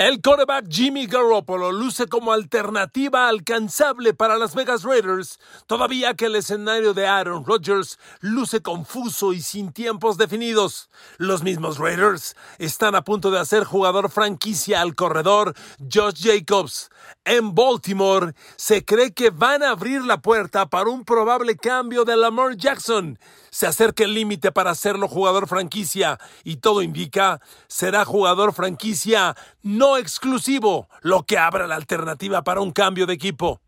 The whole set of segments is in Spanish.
El quarterback Jimmy Garoppolo luce como alternativa alcanzable para las Vegas Raiders, todavía que el escenario de Aaron Rodgers luce confuso y sin tiempos definidos. Los mismos Raiders están a punto de hacer jugador franquicia al corredor Josh Jacobs. En Baltimore se cree que van a abrir la puerta para un probable cambio de Lamar Jackson. Se acerca el límite para hacerlo jugador franquicia y todo indica será jugador franquicia no exclusivo, lo que abra la alternativa para un cambio de equipo.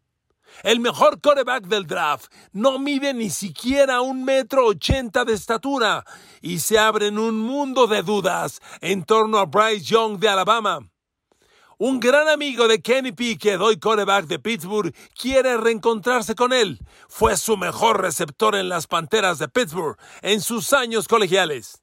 El mejor coreback del draft no mide ni siquiera un metro ochenta de estatura y se abre un mundo de dudas en torno a Bryce Young de Alabama. Un gran amigo de Kenny Pickett, hoy coreback de Pittsburgh, quiere reencontrarse con él. Fue su mejor receptor en las Panteras de Pittsburgh en sus años colegiales.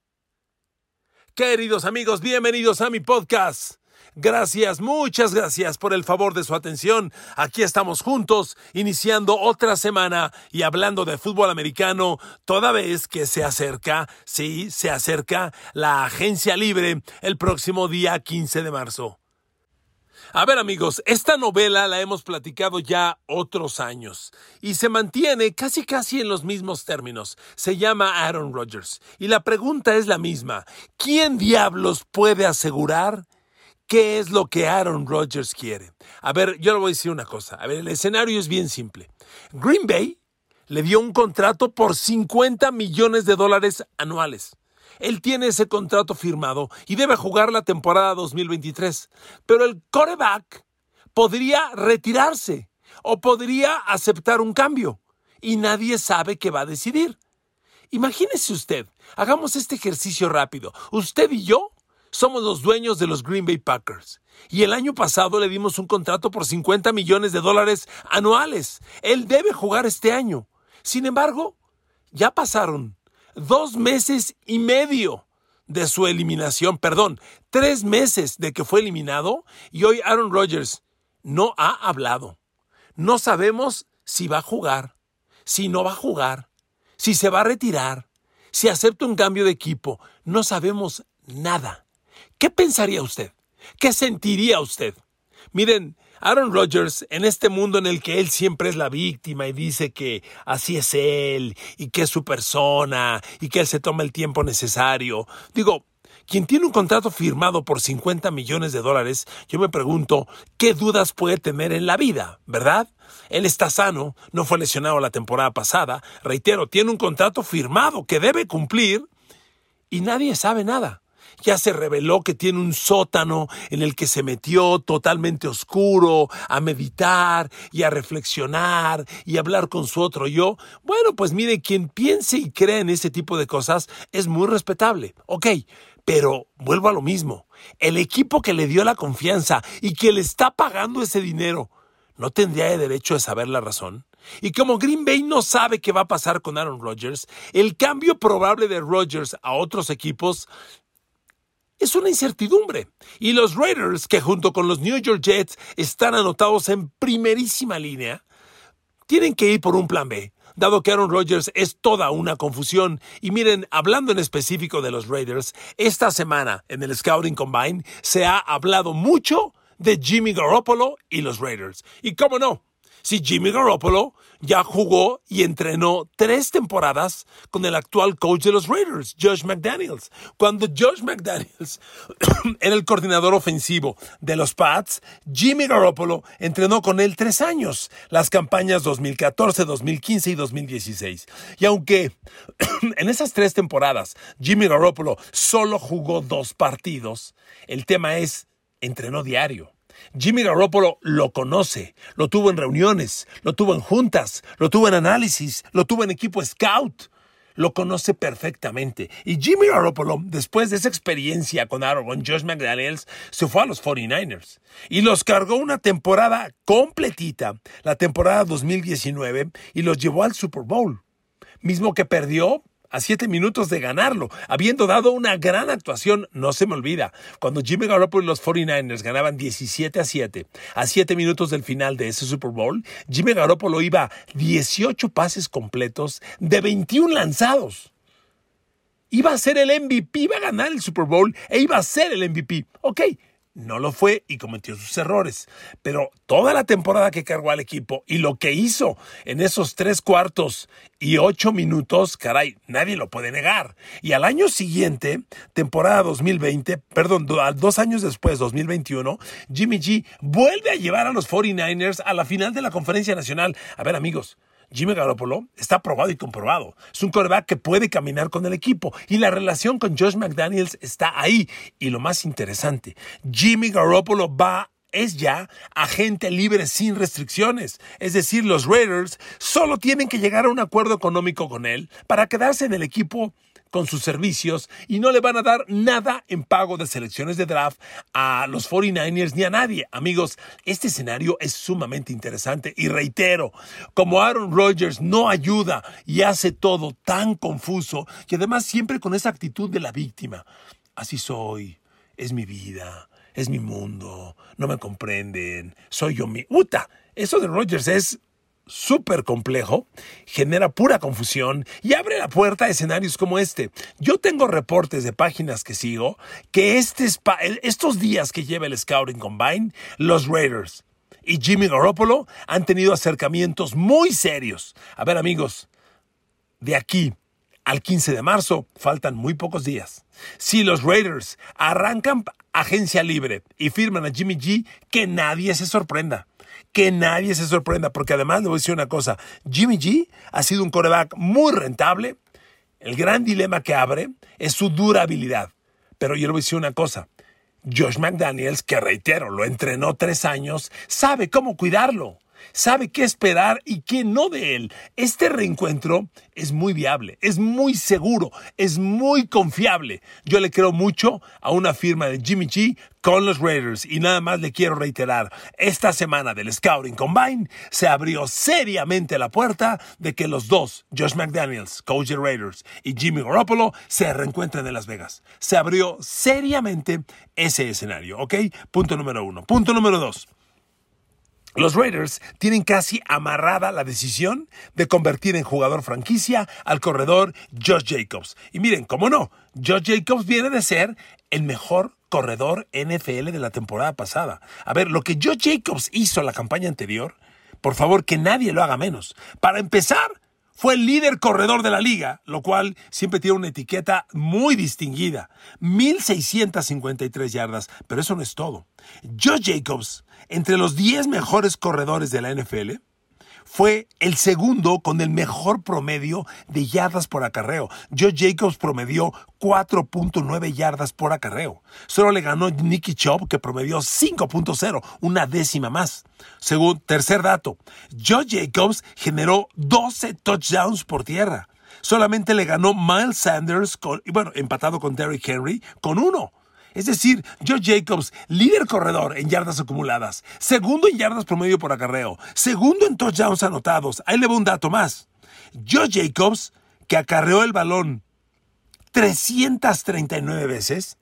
Queridos amigos, bienvenidos a mi podcast. Gracias, muchas gracias por el favor de su atención. Aquí estamos juntos, iniciando otra semana y hablando de fútbol americano, toda vez que se acerca, sí, se acerca la agencia libre el próximo día 15 de marzo. A ver amigos, esta novela la hemos platicado ya otros años y se mantiene casi casi en los mismos términos. Se llama Aaron Rodgers y la pregunta es la misma. ¿Quién diablos puede asegurar qué es lo que Aaron Rodgers quiere? A ver, yo le voy a decir una cosa. A ver, el escenario es bien simple. Green Bay le dio un contrato por 50 millones de dólares anuales. Él tiene ese contrato firmado y debe jugar la temporada 2023. Pero el coreback podría retirarse o podría aceptar un cambio y nadie sabe qué va a decidir. Imagínese usted, hagamos este ejercicio rápido. Usted y yo somos los dueños de los Green Bay Packers. Y el año pasado le dimos un contrato por 50 millones de dólares anuales. Él debe jugar este año. Sin embargo, ya pasaron dos meses y medio de su eliminación, perdón, tres meses de que fue eliminado y hoy Aaron Rodgers no ha hablado. No sabemos si va a jugar, si no va a jugar, si se va a retirar, si acepta un cambio de equipo. No sabemos nada. ¿Qué pensaría usted? ¿Qué sentiría usted? Miren, Aaron Rodgers, en este mundo en el que él siempre es la víctima y dice que así es él y que es su persona y que él se toma el tiempo necesario, digo, quien tiene un contrato firmado por 50 millones de dólares, yo me pregunto, ¿qué dudas puede tener en la vida, verdad? Él está sano, no fue lesionado la temporada pasada, reitero, tiene un contrato firmado que debe cumplir y nadie sabe nada ya se reveló que tiene un sótano en el que se metió totalmente oscuro a meditar y a reflexionar y hablar con su otro yo. Bueno, pues mire, quien piense y cree en ese tipo de cosas es muy respetable. Ok, pero vuelvo a lo mismo. El equipo que le dio la confianza y que le está pagando ese dinero, ¿no tendría derecho de saber la razón? Y como Green Bay no sabe qué va a pasar con Aaron Rodgers, el cambio probable de Rodgers a otros equipos es una incertidumbre. Y los Raiders, que junto con los New York Jets están anotados en primerísima línea, tienen que ir por un plan B, dado que Aaron Rodgers es toda una confusión. Y miren, hablando en específico de los Raiders, esta semana en el Scouting Combine se ha hablado mucho de Jimmy Garoppolo y los Raiders. Y cómo no, si Jimmy Garoppolo ya jugó y entrenó tres temporadas con el actual coach de los Raiders, Josh McDaniels. Cuando Josh McDaniels era el coordinador ofensivo de los Pats, Jimmy Garoppolo entrenó con él tres años, las campañas 2014, 2015 y 2016. Y aunque en esas tres temporadas Jimmy Garoppolo solo jugó dos partidos, el tema es, entrenó diario Jimmy Garoppolo lo conoce, lo tuvo en reuniones, lo tuvo en juntas, lo tuvo en análisis, lo tuvo en equipo scout. Lo conoce perfectamente. Y Jimmy Garoppolo, después de esa experiencia con Aaron, Josh McDaniels, se fue a los 49ers y los cargó una temporada completita, la temporada 2019, y los llevó al Super Bowl. Mismo que perdió a siete minutos de ganarlo, habiendo dado una gran actuación, no se me olvida, cuando Jimmy Garoppolo y los 49ers ganaban 17 a 7, a siete minutos del final de ese Super Bowl, Jimmy Garoppolo iba 18 pases completos de 21 lanzados. Iba a ser el MVP, iba a ganar el Super Bowl e iba a ser el MVP. Ok, no lo fue y cometió sus errores. Pero toda la temporada que cargó al equipo y lo que hizo en esos tres cuartos y ocho minutos, caray, nadie lo puede negar. Y al año siguiente, temporada 2020, perdón, dos años después, 2021, Jimmy G vuelve a llevar a los 49ers a la final de la conferencia nacional. A ver, amigos. Jimmy Garoppolo está probado y comprobado. Es un quarterback que puede caminar con el equipo y la relación con Josh McDaniels está ahí. Y lo más interesante, Jimmy Garoppolo va es ya agente libre sin restricciones. Es decir, los Raiders solo tienen que llegar a un acuerdo económico con él para quedarse en el equipo con sus servicios y no le van a dar nada en pago de selecciones de draft a los 49ers ni a nadie. Amigos, este escenario es sumamente interesante y reitero, como Aaron Rodgers no ayuda y hace todo tan confuso y además siempre con esa actitud de la víctima. Así soy, es mi vida, es mi mundo, no me comprenden, soy yo mi... ¡Uta! Eso de Rodgers es súper complejo, genera pura confusión y abre la puerta a escenarios como este. Yo tengo reportes de páginas que sigo que este estos días que lleva el Scouting Combine, los Raiders y Jimmy Garoppolo han tenido acercamientos muy serios. A ver amigos, de aquí al 15 de marzo faltan muy pocos días. Si los Raiders arrancan agencia libre y firman a Jimmy G, que nadie se sorprenda que nadie se sorprenda, porque además le voy a decir una cosa, Jimmy G ha sido un coreback muy rentable, el gran dilema que abre es su durabilidad, pero yo le voy a decir una cosa, Josh McDaniels, que reitero, lo entrenó tres años, sabe cómo cuidarlo sabe qué esperar y qué no de él. Este reencuentro es muy viable, es muy seguro, es muy confiable. Yo le creo mucho a una firma de Jimmy G con los Raiders y nada más le quiero reiterar, esta semana del Scouting Combine se abrió seriamente la puerta de que los dos, Josh McDaniels, coach de Raiders, y Jimmy Garoppolo se reencuentren en Las Vegas. Se abrió seriamente ese escenario, ¿ok? Punto número uno. Punto número dos. Los Raiders tienen casi amarrada la decisión de convertir en jugador franquicia al corredor Josh Jacobs. Y miren, cómo no, Josh Jacobs viene de ser el mejor corredor NFL de la temporada pasada. A ver, lo que Josh Jacobs hizo en la campaña anterior, por favor, que nadie lo haga menos. Para empezar, fue el líder corredor de la liga, lo cual siempre tiene una etiqueta muy distinguida. 1.653 yardas, pero eso no es todo. Josh Jacobs, entre los 10 mejores corredores de la NFL, fue el segundo con el mejor promedio de yardas por acarreo. Joe Jacobs promedió 4.9 yardas por acarreo. Solo le ganó Nicky Chubb, que promedió 5.0, una décima más. Según tercer dato, Joe Jacobs generó 12 touchdowns por tierra. Solamente le ganó Miles Sanders, con, bueno, empatado con Derrick Henry, con uno. Es decir, Joe Jacobs, líder corredor en yardas acumuladas, segundo en yardas promedio por acarreo, segundo en touchdowns anotados. Ahí le va un dato más. Joe Jacobs, que acarreó el balón 339 veces,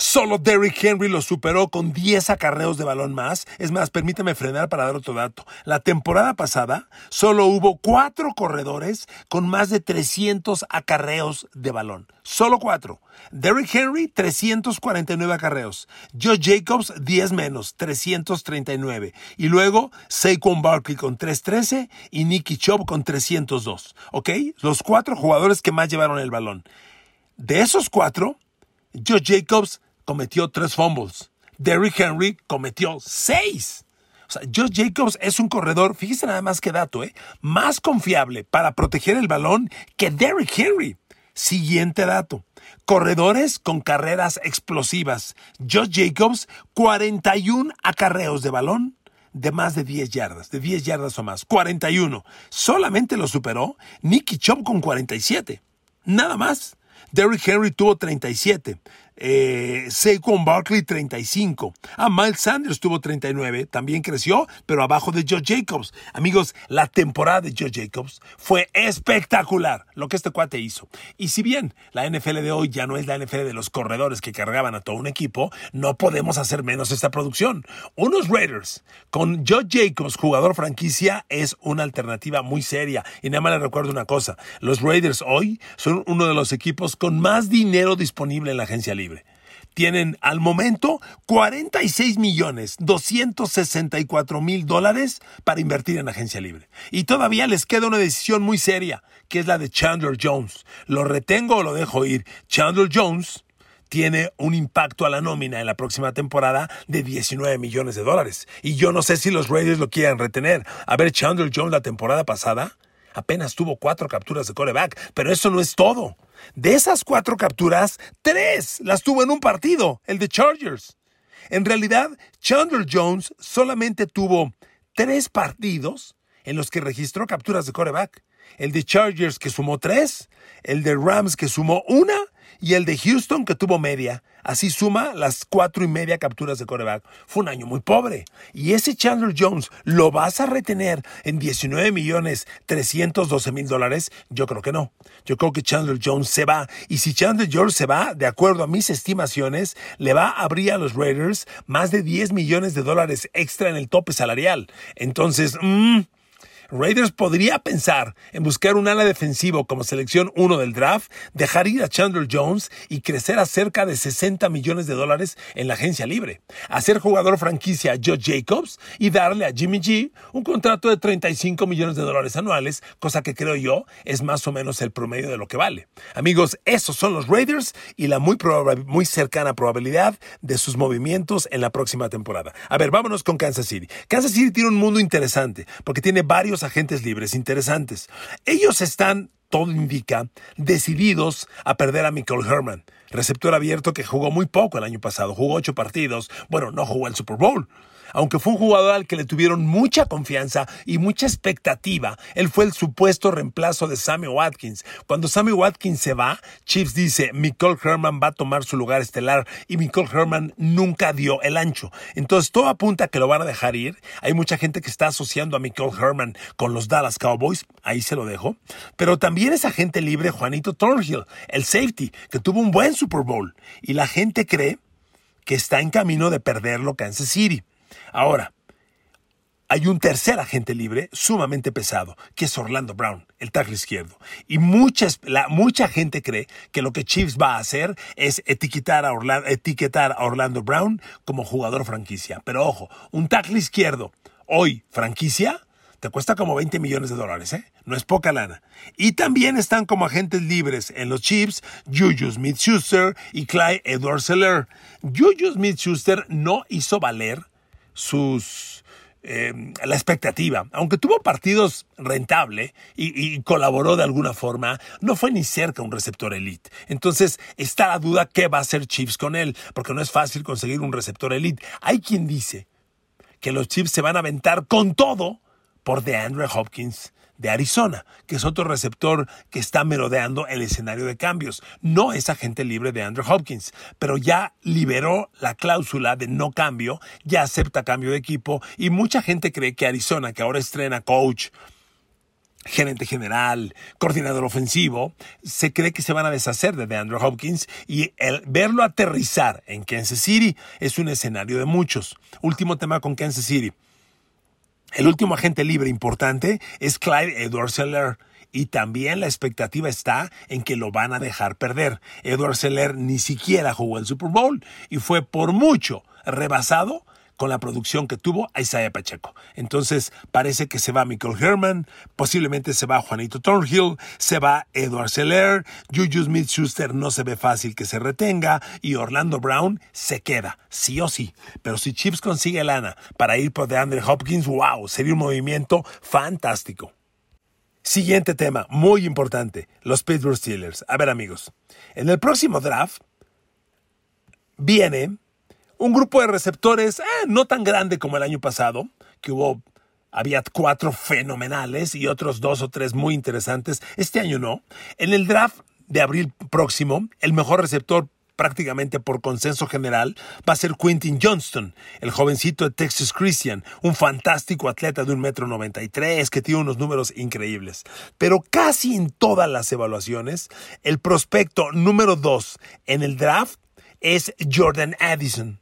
Solo Derrick Henry lo superó con 10 acarreos de balón más. Es más, permítame frenar para dar otro dato. La temporada pasada solo hubo cuatro corredores con más de 300 acarreos de balón. Solo cuatro. Derrick Henry, 349 acarreos. Joe Jacobs, 10 menos, 339. Y luego Saquon Barkley con 313 y Nicky Chubb con 302. ¿Ok? Los cuatro jugadores que más llevaron el balón. De esos cuatro, Joe Jacobs cometió tres fumbles. Derrick Henry cometió seis. O sea, Josh Jacobs es un corredor, fíjese nada más que dato, ¿eh? más confiable para proteger el balón que Derrick Henry. Siguiente dato. Corredores con carreras explosivas. Josh Jacobs, 41 acarreos de balón de más de 10 yardas, de 10 yardas o más. 41. Solamente lo superó Nicky Chubb con 47. Nada más. Derrick Henry tuvo 37 eh, Saquon Barkley 35. Ah, Miles Sanders tuvo 39, también creció, pero abajo de Joe Jacobs. Amigos, la temporada de Joe Jacobs fue espectacular lo que este cuate hizo. Y si bien la NFL de hoy ya no es la NFL de los corredores que cargaban a todo un equipo, no podemos hacer menos esta producción. Unos Raiders con Joe Jacobs, jugador franquicia, es una alternativa muy seria. Y nada más les recuerdo una cosa, los Raiders hoy son uno de los equipos con más dinero disponible en la agencia libre tienen al momento 46 millones 264 mil dólares para invertir en agencia libre. Y todavía les queda una decisión muy seria, que es la de Chandler Jones. ¿Lo retengo o lo dejo ir? Chandler Jones tiene un impacto a la nómina en la próxima temporada de 19 millones de dólares. Y yo no sé si los Raiders lo quieran retener. A ver, Chandler Jones la temporada pasada apenas tuvo cuatro capturas de coreback, pero eso no es todo. De esas cuatro capturas, tres las tuvo en un partido, el de Chargers. En realidad, Chandler Jones solamente tuvo tres partidos en los que registró capturas de coreback. El de Chargers que sumó tres, el de Rams que sumó una y el de Houston que tuvo media. Así suma las cuatro y media capturas de coreback. Fue un año muy pobre. Y ese Chandler Jones, ¿lo vas a retener en 19 millones 312 mil dólares? Yo creo que no. Yo creo que Chandler Jones se va. Y si Chandler Jones se va, de acuerdo a mis estimaciones, le va a abrir a los Raiders más de 10 millones de dólares extra en el tope salarial. Entonces, mmm, Raiders podría pensar en buscar un ala defensivo como selección 1 del draft, dejar ir a Chandler Jones y crecer a cerca de 60 millones de dólares en la agencia libre, hacer jugador franquicia a Joe Jacobs y darle a Jimmy G un contrato de 35 millones de dólares anuales, cosa que creo yo es más o menos el promedio de lo que vale. Amigos, esos son los Raiders y la muy, muy cercana probabilidad de sus movimientos en la próxima temporada. A ver, vámonos con Kansas City. Kansas City tiene un mundo interesante porque tiene varios agentes libres interesantes. Ellos están, todo indica, decididos a perder a Michael Herman, receptor abierto que jugó muy poco el año pasado, jugó ocho partidos, bueno, no jugó el Super Bowl aunque fue un jugador al que le tuvieron mucha confianza y mucha expectativa, él fue el supuesto reemplazo de Sammy Watkins. Cuando Sammy Watkins se va, Chiefs dice, Nicole Herman va a tomar su lugar estelar y Nicole Herman nunca dio el ancho. Entonces todo apunta a que lo van a dejar ir. Hay mucha gente que está asociando a Nicole Herman con los Dallas Cowboys, ahí se lo dejo. Pero también es agente libre Juanito Thornhill, el safety, que tuvo un buen Super Bowl. Y la gente cree que está en camino de perderlo Kansas City. Ahora, hay un tercer agente libre sumamente pesado, que es Orlando Brown, el tackle izquierdo. Y la, mucha gente cree que lo que Chiefs va a hacer es etiquetar a, Orlando, etiquetar a Orlando Brown como jugador franquicia. Pero ojo, un tackle izquierdo hoy franquicia te cuesta como 20 millones de dólares, ¿eh? No es poca lana. Y también están como agentes libres en los Chiefs Juju Smith-Schuster y Clyde Edwards-Seller. Juju Smith-Schuster no hizo valer sus eh, la expectativa. Aunque tuvo partidos rentable y, colaboró de alguna forma, no fue ni cerca un receptor elite. Entonces está la duda qué va a hacer Chiefs con él, porque no es fácil conseguir un receptor elite. Hay quien dice que los Chiefs se van a aventar con todo por DeAndre Hopkins de Arizona, que es otro receptor que está merodeando el escenario de cambios. No es agente libre de Andrew Hopkins, pero ya liberó la cláusula de no cambio, ya acepta cambio de equipo y mucha gente cree que Arizona, que ahora estrena coach, gerente general, coordinador ofensivo, se cree que se van a deshacer de Andrew Hopkins y el verlo aterrizar en Kansas City es un escenario de muchos. Último tema con Kansas City. El último agente libre importante es Clyde Edwards Seller. Y también la expectativa está en que lo van a dejar perder. Edward Seller ni siquiera jugó el Super Bowl y fue por mucho rebasado con la producción que tuvo Isaiah Pacheco. Entonces parece que se va Michael Herman, posiblemente se va Juanito Thornhill, se va Edward Seller, Juju Smith-Schuster no se ve fácil que se retenga y Orlando Brown se queda, sí o sí. Pero si Chips consigue lana para ir por DeAndre Hopkins, wow, sería un movimiento fantástico. Siguiente tema, muy importante, los Pittsburgh Steelers. A ver amigos, en el próximo draft viene un grupo de receptores eh, no tan grande como el año pasado, que hubo, había cuatro fenomenales y otros dos o tres muy interesantes. Este año no. En el draft de abril próximo, el mejor receptor prácticamente por consenso general, va a ser Quentin Johnston, el jovencito de Texas Christian, un fantástico atleta de un metro noventa y tres que tiene unos números increíbles. Pero casi en todas las evaluaciones, el prospecto número dos en el draft es Jordan Addison.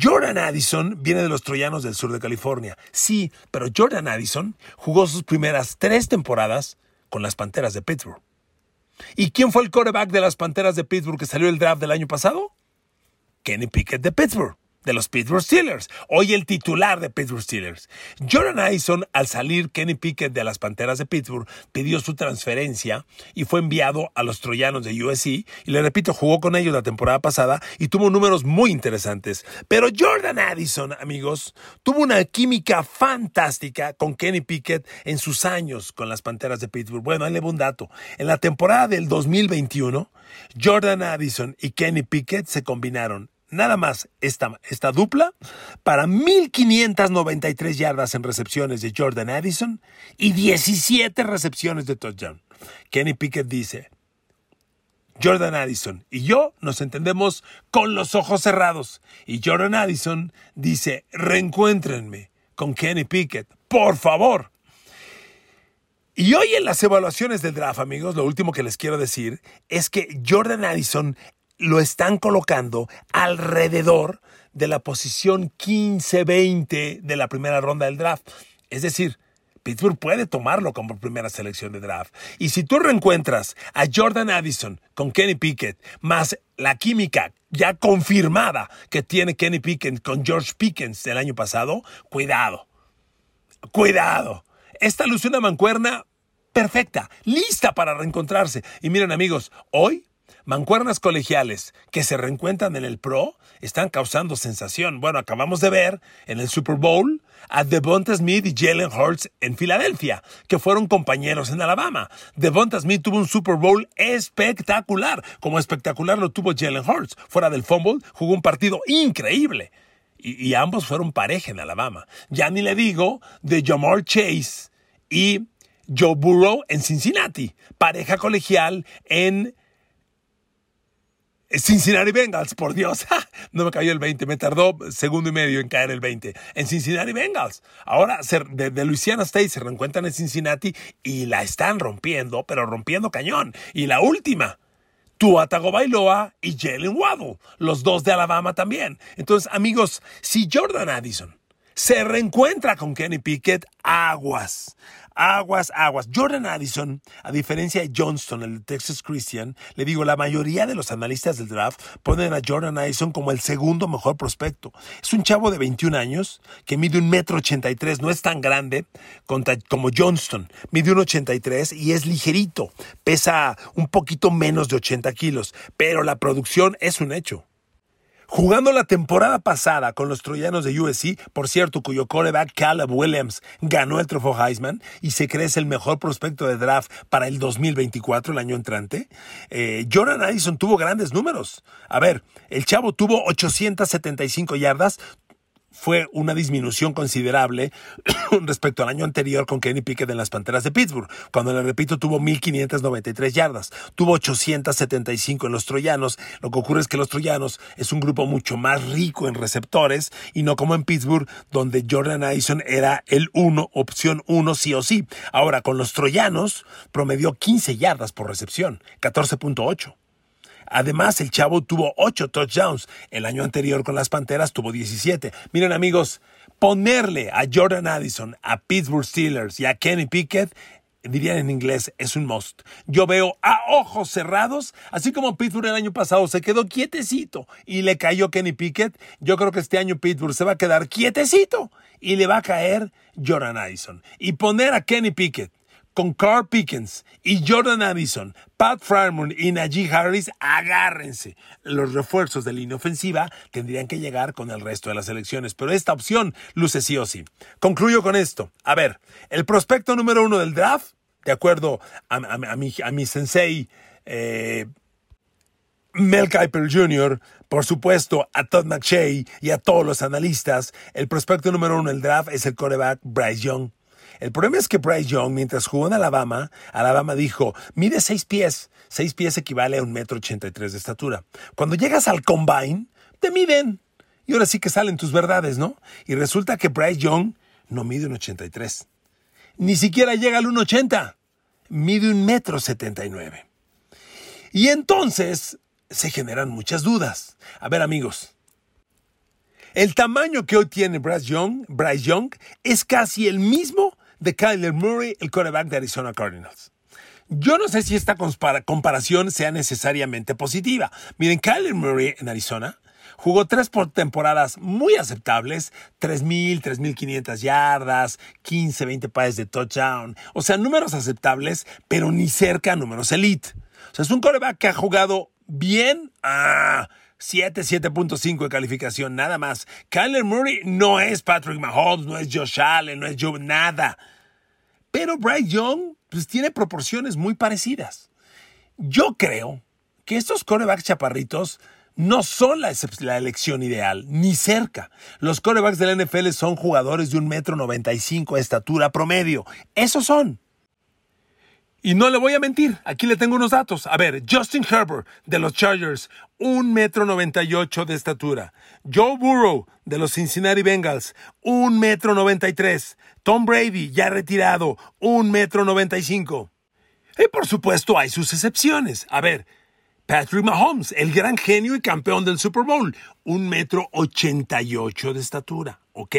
Jordan Addison viene de los Troyanos del sur de California. Sí, pero Jordan Addison jugó sus primeras tres temporadas con las Panteras de Pittsburgh. ¿Y quién fue el quarterback de las Panteras de Pittsburgh que salió el draft del año pasado? Kenny Pickett de Pittsburgh de los Pittsburgh Steelers, hoy el titular de Pittsburgh Steelers. Jordan Addison, al salir Kenny Pickett de las Panteras de Pittsburgh, pidió su transferencia y fue enviado a los Troyanos de USC. Y le repito, jugó con ellos la temporada pasada y tuvo números muy interesantes. Pero Jordan Addison, amigos, tuvo una química fantástica con Kenny Pickett en sus años con las Panteras de Pittsburgh. Bueno, ahí le un dato. En la temporada del 2021, Jordan Addison y Kenny Pickett se combinaron nada más esta, esta dupla para 1.593 yardas en recepciones de Jordan Addison y 17 recepciones de touchdown. Kenny Pickett dice, Jordan Addison y yo nos entendemos con los ojos cerrados. Y Jordan Addison dice, reencuéntrenme con Kenny Pickett, por favor. Y hoy en las evaluaciones del draft, amigos, lo último que les quiero decir es que Jordan Addison lo están colocando alrededor de la posición 15-20 de la primera ronda del draft. Es decir, Pittsburgh puede tomarlo como primera selección de draft. Y si tú reencuentras a Jordan Addison con Kenny Pickett, más la química ya confirmada que tiene Kenny Pickett con George Pickens del año pasado, cuidado. Cuidado. Esta luce una mancuerna perfecta, lista para reencontrarse. Y miren amigos, hoy mancuernas colegiales que se reencuentran en el Pro están causando sensación. Bueno, acabamos de ver en el Super Bowl a Devonta Smith y Jalen Hurts en Filadelfia, que fueron compañeros en Alabama. Devonta Smith tuvo un Super Bowl espectacular, como espectacular lo tuvo Jalen Hurts. Fuera del fumble, jugó un partido increíble. Y, ambos fueron pareja en Alabama. Ya ni le digo de Jamar Chase y Joe Burrow en Cincinnati, pareja colegial en Cincinnati Bengals, por Dios. No me cayó el 20, me tardó segundo y medio en caer el 20. En Cincinnati Bengals. Ahora de, de, Louisiana State se reencuentran en Cincinnati y la están rompiendo, pero rompiendo cañón. Y la última, Tua Tagovailoa y Jalen Waddle, los dos de Alabama también. Entonces, amigos, si Jordan Addison se reencuentra con Kenny Pickett, aguas. Aguas, aguas. Jordan Addison, a diferencia de Johnston, el de Texas Christian, le digo, la mayoría de los analistas del draft ponen a Jordan Addison como el segundo mejor prospecto. Es un chavo de 21 años que mide un metro 83, no es tan grande como Johnston. Mide un 83 y es ligerito. Pesa un poquito menos de 80 kilos, pero la producción es un hecho. Jugando la temporada pasada con los troyanos de USC, por cierto, cuyo coreback Caleb Williams ganó el trofeo Heisman y se cree es el mejor prospecto de draft para el 2024, el año entrante, eh, Jordan Addison tuvo grandes números. A ver, el chavo tuvo 875 yardas, fue una disminución considerable respecto al año anterior con Kenny Pickett en las Panteras de Pittsburgh, cuando le repito tuvo 1593 yardas, tuvo 875 en los Troyanos. Lo que ocurre es que los Troyanos es un grupo mucho más rico en receptores y no como en Pittsburgh, donde Jordan Addison era el uno, opción uno sí o sí. Ahora con los Troyanos promedió 15 yardas por recepción, 14.8. Además, el chavo tuvo 8 touchdowns. El año anterior con las Panteras tuvo 17. Miren amigos, ponerle a Jordan Addison, a Pittsburgh Steelers y a Kenny Pickett dirían en inglés, es un must. Yo veo a ojos cerrados, así como Pittsburgh el año pasado se quedó quietecito y le cayó Kenny Pickett, yo creo que este año Pittsburgh se va a quedar quietecito y le va a caer Jordan Addison. Y poner a Kenny Pickett con Carl Pickens y Jordan Addison, Pat Fryerman y Najee Harris, agárrense. Los refuerzos de línea ofensiva tendrían que llegar con el resto de las elecciones, pero esta opción luce sí o sí. Concluyo con esto. A ver, el prospecto número uno del draft, de acuerdo a, mi, sensei eh, Mel Kiper Jr., por supuesto, a Todd McShay y a todos los analistas, el prospecto número uno del draft es el quarterback Bryce Young. El problema es que Bryce Young, mientras jugó en Alabama, Alabama dijo, mide seis pies. Seis pies equivale a un metro ochenta y tres de estatura. Cuando llegas al combine, te miden. Y ahora sí que salen tus verdades, ¿no? Y resulta que Bryce Young no mide un 83. Ni siquiera llega al 1,80. Mide un metro 79. Y entonces se generan muchas dudas. A ver, amigos. El tamaño que hoy tiene Bryce Young, Bryce Young es casi el mismo de Kyler Murray, el quarterback de Arizona Cardinals. Yo no sé si esta comparación sea necesariamente positiva. Miren, Kyler Murray en Arizona Jugó tres temporadas muy aceptables, 3.000, 3.500 yardas, 15, 20 pases de touchdown. O sea, números aceptables, pero ni cerca a números elite. O sea, es un coreback que ha jugado bien. Ah, 7, 7.5 de calificación, nada más. Kyler Murray no es Patrick Mahomes, no es Josh Allen, no es Joe, nada. Pero Bryce Young, pues tiene proporciones muy parecidas. Yo creo que estos corebacks chaparritos no son la, elección ideal, ni cerca. Los corebacks de la NFL son jugadores de un metro noventa y cinco de estatura promedio. Esos son. Y no le voy a mentir, aquí le tengo unos datos. A ver, Justin Herbert de los Chargers, un metro noventa y ocho de estatura. Joe Burrow de los Cincinnati Bengals, un metro noventa y tres. Tom Brady, ya retirado, un metro noventa y cinco. Y por supuesto hay sus excepciones. A ver, Patrick Mahomes, el gran genio y campeón del Super Bowl, un metro ochenta y ocho de estatura, ¿ok?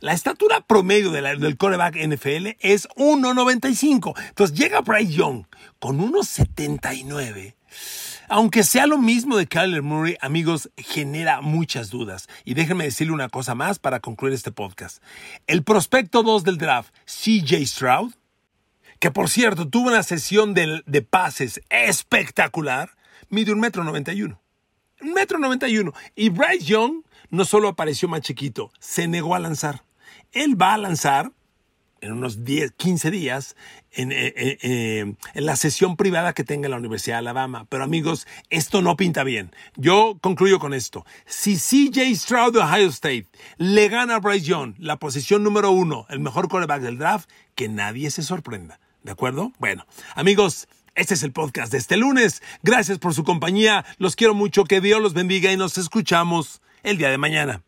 La estatura promedio del coreback NFL es 1.95. Entonces llega Bryce Young con 1.79. Aunque sea lo mismo de Kyler Murray, amigos, genera muchas dudas. Y déjenme decirle una cosa más para concluir este podcast. El prospecto 2 del draft, CJ Stroud, que por cierto tuvo una sesión de, pases espectacular, mide un metro noventa y uno. Un metro noventa y uno. Y Bryce Young no solo apareció más chiquito, se negó a lanzar. Él va a lanzar en unos 10, 15 días en, eh, eh, eh, en, la sesión privada que tenga la Universidad de Alabama. Pero amigos, esto no pinta bien. Yo concluyo con esto. Si CJ Stroud de Ohio State le gana a Bryce Young la posición número uno, el mejor quarterback del draft, que nadie se sorprenda. ¿De acuerdo? Bueno, amigos, este es el podcast de este lunes. Gracias por su compañía. Los quiero mucho. Que Dios los bendiga y nos escuchamos el día de mañana.